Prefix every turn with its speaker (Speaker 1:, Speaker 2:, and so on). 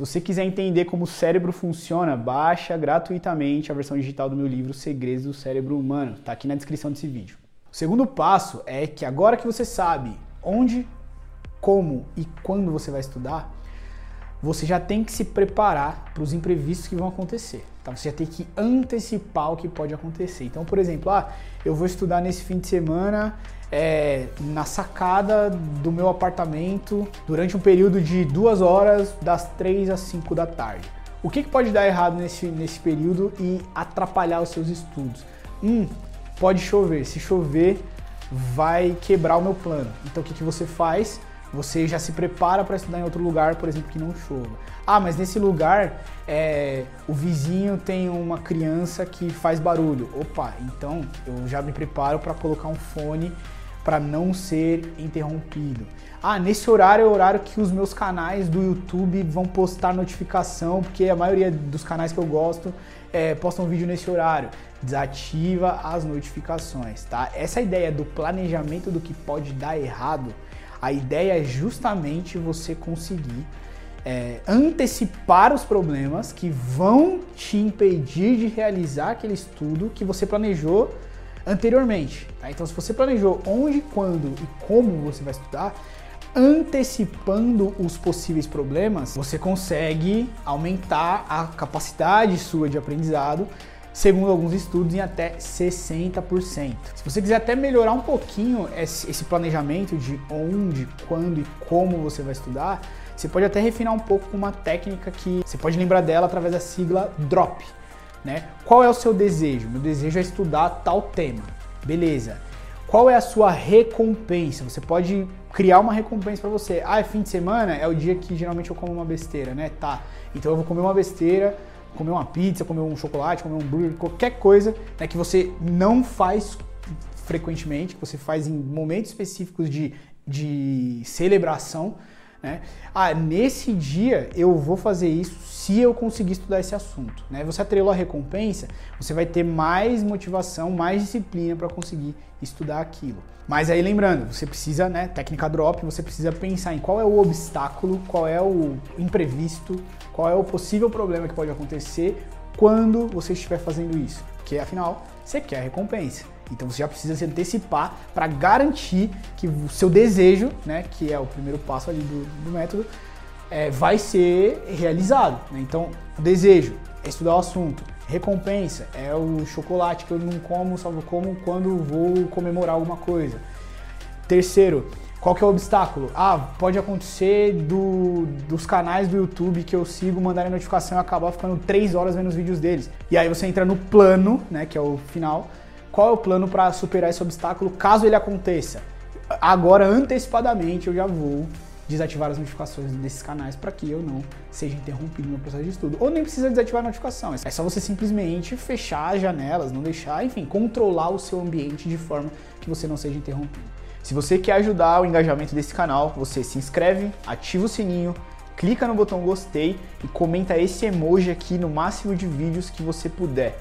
Speaker 1: Se você quiser entender como o cérebro funciona, baixa gratuitamente a versão digital do meu livro Segredos do Cérebro Humano. Está aqui na descrição desse vídeo. O segundo passo é que agora que você sabe onde, como e quando você vai estudar, você já tem que se preparar para os imprevistos que vão acontecer. Tá? Você já tem que antecipar o que pode acontecer. Então, por exemplo, ah, eu vou estudar nesse fim de semana é, na sacada do meu apartamento durante um período de duas horas, das três às cinco da tarde. O que, que pode dar errado nesse, nesse período e atrapalhar os seus estudos? Um, pode chover. Se chover, vai quebrar o meu plano. Então, o que, que você faz? Você já se prepara para estudar em outro lugar, por exemplo, que não chova. Ah, mas nesse lugar é, o vizinho tem uma criança que faz barulho. Opa, então eu já me preparo para colocar um fone para não ser interrompido. Ah, nesse horário é o horário que os meus canais do YouTube vão postar notificação, porque a maioria dos canais que eu gosto é, postam vídeo nesse horário. Desativa as notificações, tá? Essa ideia do planejamento do que pode dar errado a ideia é justamente você conseguir é, antecipar os problemas que vão te impedir de realizar aquele estudo que você planejou anteriormente. Tá? Então, se você planejou onde, quando e como você vai estudar, antecipando os possíveis problemas, você consegue aumentar a capacidade sua de aprendizado segundo alguns estudos, em até 60%. Se você quiser até melhorar um pouquinho esse planejamento de onde, quando e como você vai estudar, você pode até refinar um pouco com uma técnica que você pode lembrar dela através da sigla DROP. Né? Qual é o seu desejo? Meu desejo é estudar tal tema. Beleza. Qual é a sua recompensa? Você pode criar uma recompensa para você. Ah, é fim de semana? É o dia que geralmente eu como uma besteira, né? Tá. Então eu vou comer uma besteira comer uma pizza, comer um chocolate, comer um burger, qualquer coisa né, que você não faz frequentemente, que você faz em momentos específicos de, de celebração. Né? Ah, nesse dia eu vou fazer isso se eu conseguir estudar esse assunto. Né? Você atrelou a recompensa, você vai ter mais motivação, mais disciplina para conseguir estudar aquilo. Mas aí lembrando, você precisa, né, técnica drop, você precisa pensar em qual é o obstáculo, qual é o imprevisto, qual é o possível problema que pode acontecer quando você estiver fazendo isso. Porque afinal, você quer a recompensa. Então você já precisa se antecipar para garantir que o seu desejo, né, que é o primeiro passo ali do, do método, é, vai ser realizado. Né? Então, o desejo é estudar o assunto. Recompensa é o chocolate que eu não como, só vou como quando vou comemorar alguma coisa. Terceiro, qual que é o obstáculo? Ah, pode acontecer do, dos canais do YouTube que eu sigo mandarem notificação e acabar ficando três horas vendo os vídeos deles. E aí você entra no plano, né, que é o final, qual é o plano para superar esse obstáculo caso ele aconteça? Agora, antecipadamente, eu já vou desativar as notificações desses canais para que eu não seja interrompido no meu processo de estudo. Ou nem precisa desativar a notificação, é só você simplesmente fechar as janelas, não deixar, enfim, controlar o seu ambiente de forma que você não seja interrompido. Se você quer ajudar o engajamento desse canal, você se inscreve, ativa o sininho, clica no botão gostei e comenta esse emoji aqui no máximo de vídeos que você puder.